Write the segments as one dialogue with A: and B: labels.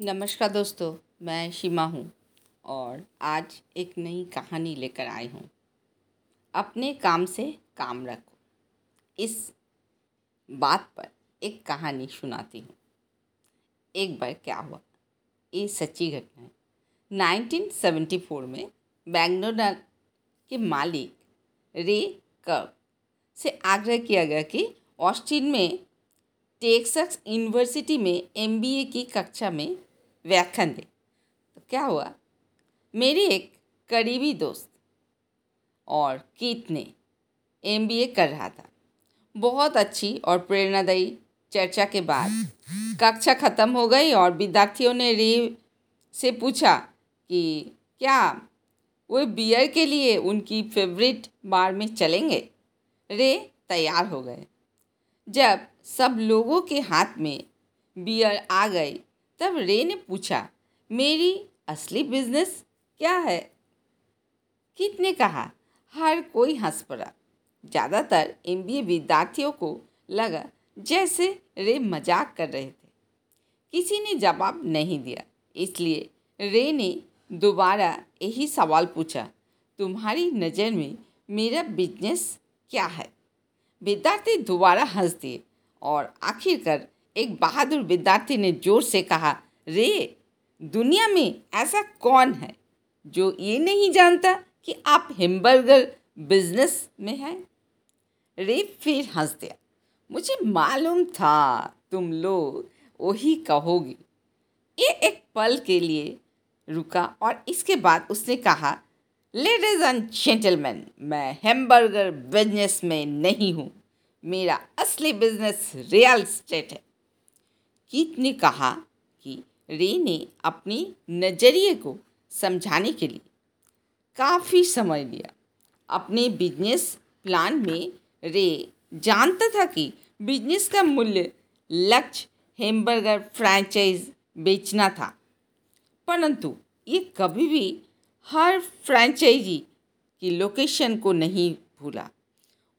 A: नमस्कार दोस्तों, मैं शिमा हूँ और आज एक नई कहानी लेकर आई हूँ। अपने काम से काम रखो। इस बात पर एक कहानी सुनाती हूँ। एक बार क्या हुआ? ये सच्ची घटना है। 1974 में बैंगलोर के मालिक रे कर्क से आग्रह किया गया कि ऑस्टिन में टेक्सास यूनिवर्सिटी में एमबीए की कक्षा में व्याख्यान दे तो क्या हुआ? मेरी एक करीबी दोस्त और कीत ने एमबीए कर रहा था। बहुत अच्छी और प्रेरणादायी चर्चा के बाद कक्षा ख़त्म हो गई और विद्यार्थियों ने रे से पूछा कि क्या वो बियर के लिए उनकी फेवरेट बार में चलेंगे? रे तैयार हो गए। जब सब लोगों के हाथ में बियर आ गई तब रे ने पूछा, मेरी असली बिज़नेस क्या है? कित ने कहा, हर कोई हंस पड़ा। ज़्यादातर एमबीए विद्यार्थियों को लगा जैसे रे मज़ाक कर रहे थे। किसी ने जवाब नहीं दिया। इसलिए रे ने दोबारा यही सवाल पूछा, तुम्हारी नज़र में मेरा बिज़नेस क्या है? विद्यार्थी दोबारा हंस दिए और आखिरकार एक बहादुर विद्यार्थी ने ज़ोर से कहा, रे, दुनिया में ऐसा कौन है जो ये नहीं जानता कि आप हेमबर्गर बिज़नेस में हैं? रे फिर हंस दिया मुझे मालूम था तुम लोग वही कहोगे। ये एक पल के लिए रुका और इसके बाद उसने कहा लेडीज़ एंड जेंटलमैन मैं हेमबर्गर बिज़नेस में नहीं हूँ। मेरा असली बिज़नेस रियल स्टेट है। कीत ने कहा कि रे ने अपने नज़रिए को समझाने के लिए काफ़ी समय लिया। अपने बिज़नेस प्लान में रे जानता था कि बिज़नेस का मूल्य लक्ष्य हेमबर्गर फ्रैंचाइज बेचना था। परंतु ये कभी भी हर फ्रैंचाइजी की लोकेशन को नहीं भूला।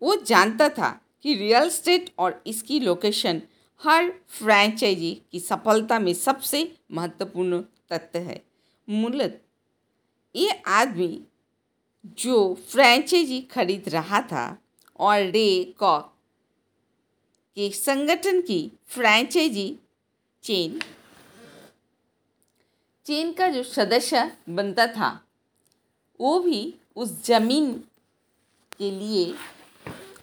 A: वो जानता था कि रियल स्टेट और इसकी लोकेशन हर फ्रैंचाइजी की सफलता में सबसे महत्वपूर्ण तथ्य है। मूलत, ये आदमी जो फ्रैंचाइजी खरीद रहा था और रे कॉक के संगठन की फ्रैंचाइजी चेन चेन का जो सदस्य बनता था, वो भी उस ज़मीन के लिए,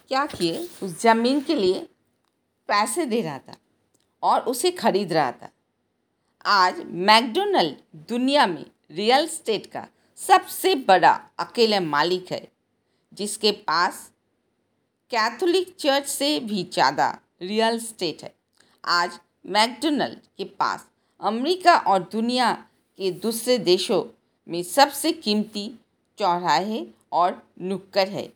A: क्या किए? उस ज़मीन के लिए पैसे दे रहा था और उसे खरीद रहा था। आज मैकडोनल्ड दुनिया में रियल स्टेट का सबसे बड़ा अकेले मालिक है, जिसके पास कैथोलिक चर्च से भी ज़्यादा रियल स्टेट है। आज मैकडोनल्ड के पास अमेरिका और दुनिया के दूसरे देशों में सबसे कीमती चौराहे और नुक्कड़ है।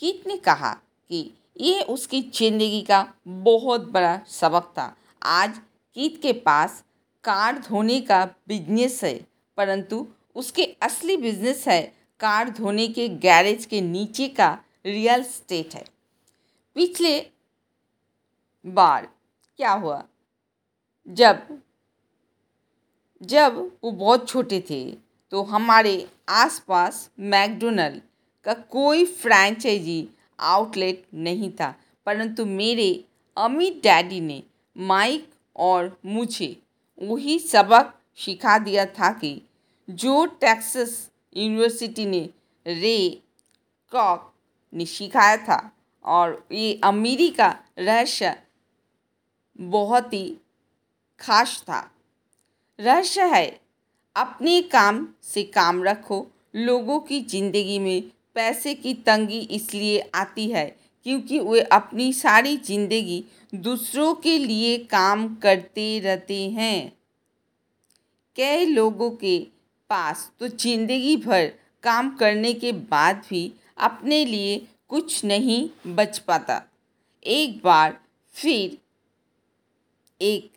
A: कीट ने कहा कि ये उसकी ज़िंदगी का बहुत बड़ा सबक था। आज कीत के पास कार धोने का बिज़नेस है, परंतु उसके असली बिज़नेस है कार धोने के गैरेज के नीचे का रियल स्टेट है। पिछले बार क्या हुआ? जब जब वो बहुत छोटे थे तो हमारे आसपास मैकडोनल्ड का कोई फ्रैंचाइजी आउटलेट नहीं था। परंतु मेरे अम्मी डैडी ने माइक और मुझे वही सबक सिखा दिया था कि जो टेक्सास यूनिवर्सिटी ने रे कॉक ने सिखाया था और ये अमीरी का रहस्य बहुत ही खास था। रहस्य है, अपने काम से काम रखो, लोगों की ज़िंदगी में पैसे की तंगी इसलिए आती है, क्योंकि वे अपनी सारी ज़िंदगी दूसरों के लिए काम करते रहते हैं। कई लोगों के पास तो ज़िंदगी भर काम करने के बाद भी अपने लिए कुछ नहीं बच पाता। एक बार फिर एक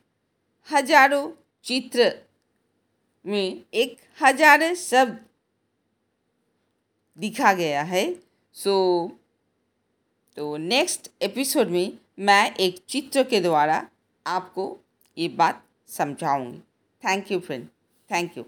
A: हज़ारों चित्र में एक हज़ार शब्द दिखा गया है। सो so, तो नेक्स्ट एपिसोड में मैं एक चित्र के द्वारा आपको ये बात समझाऊँगी। Thank you friend thank you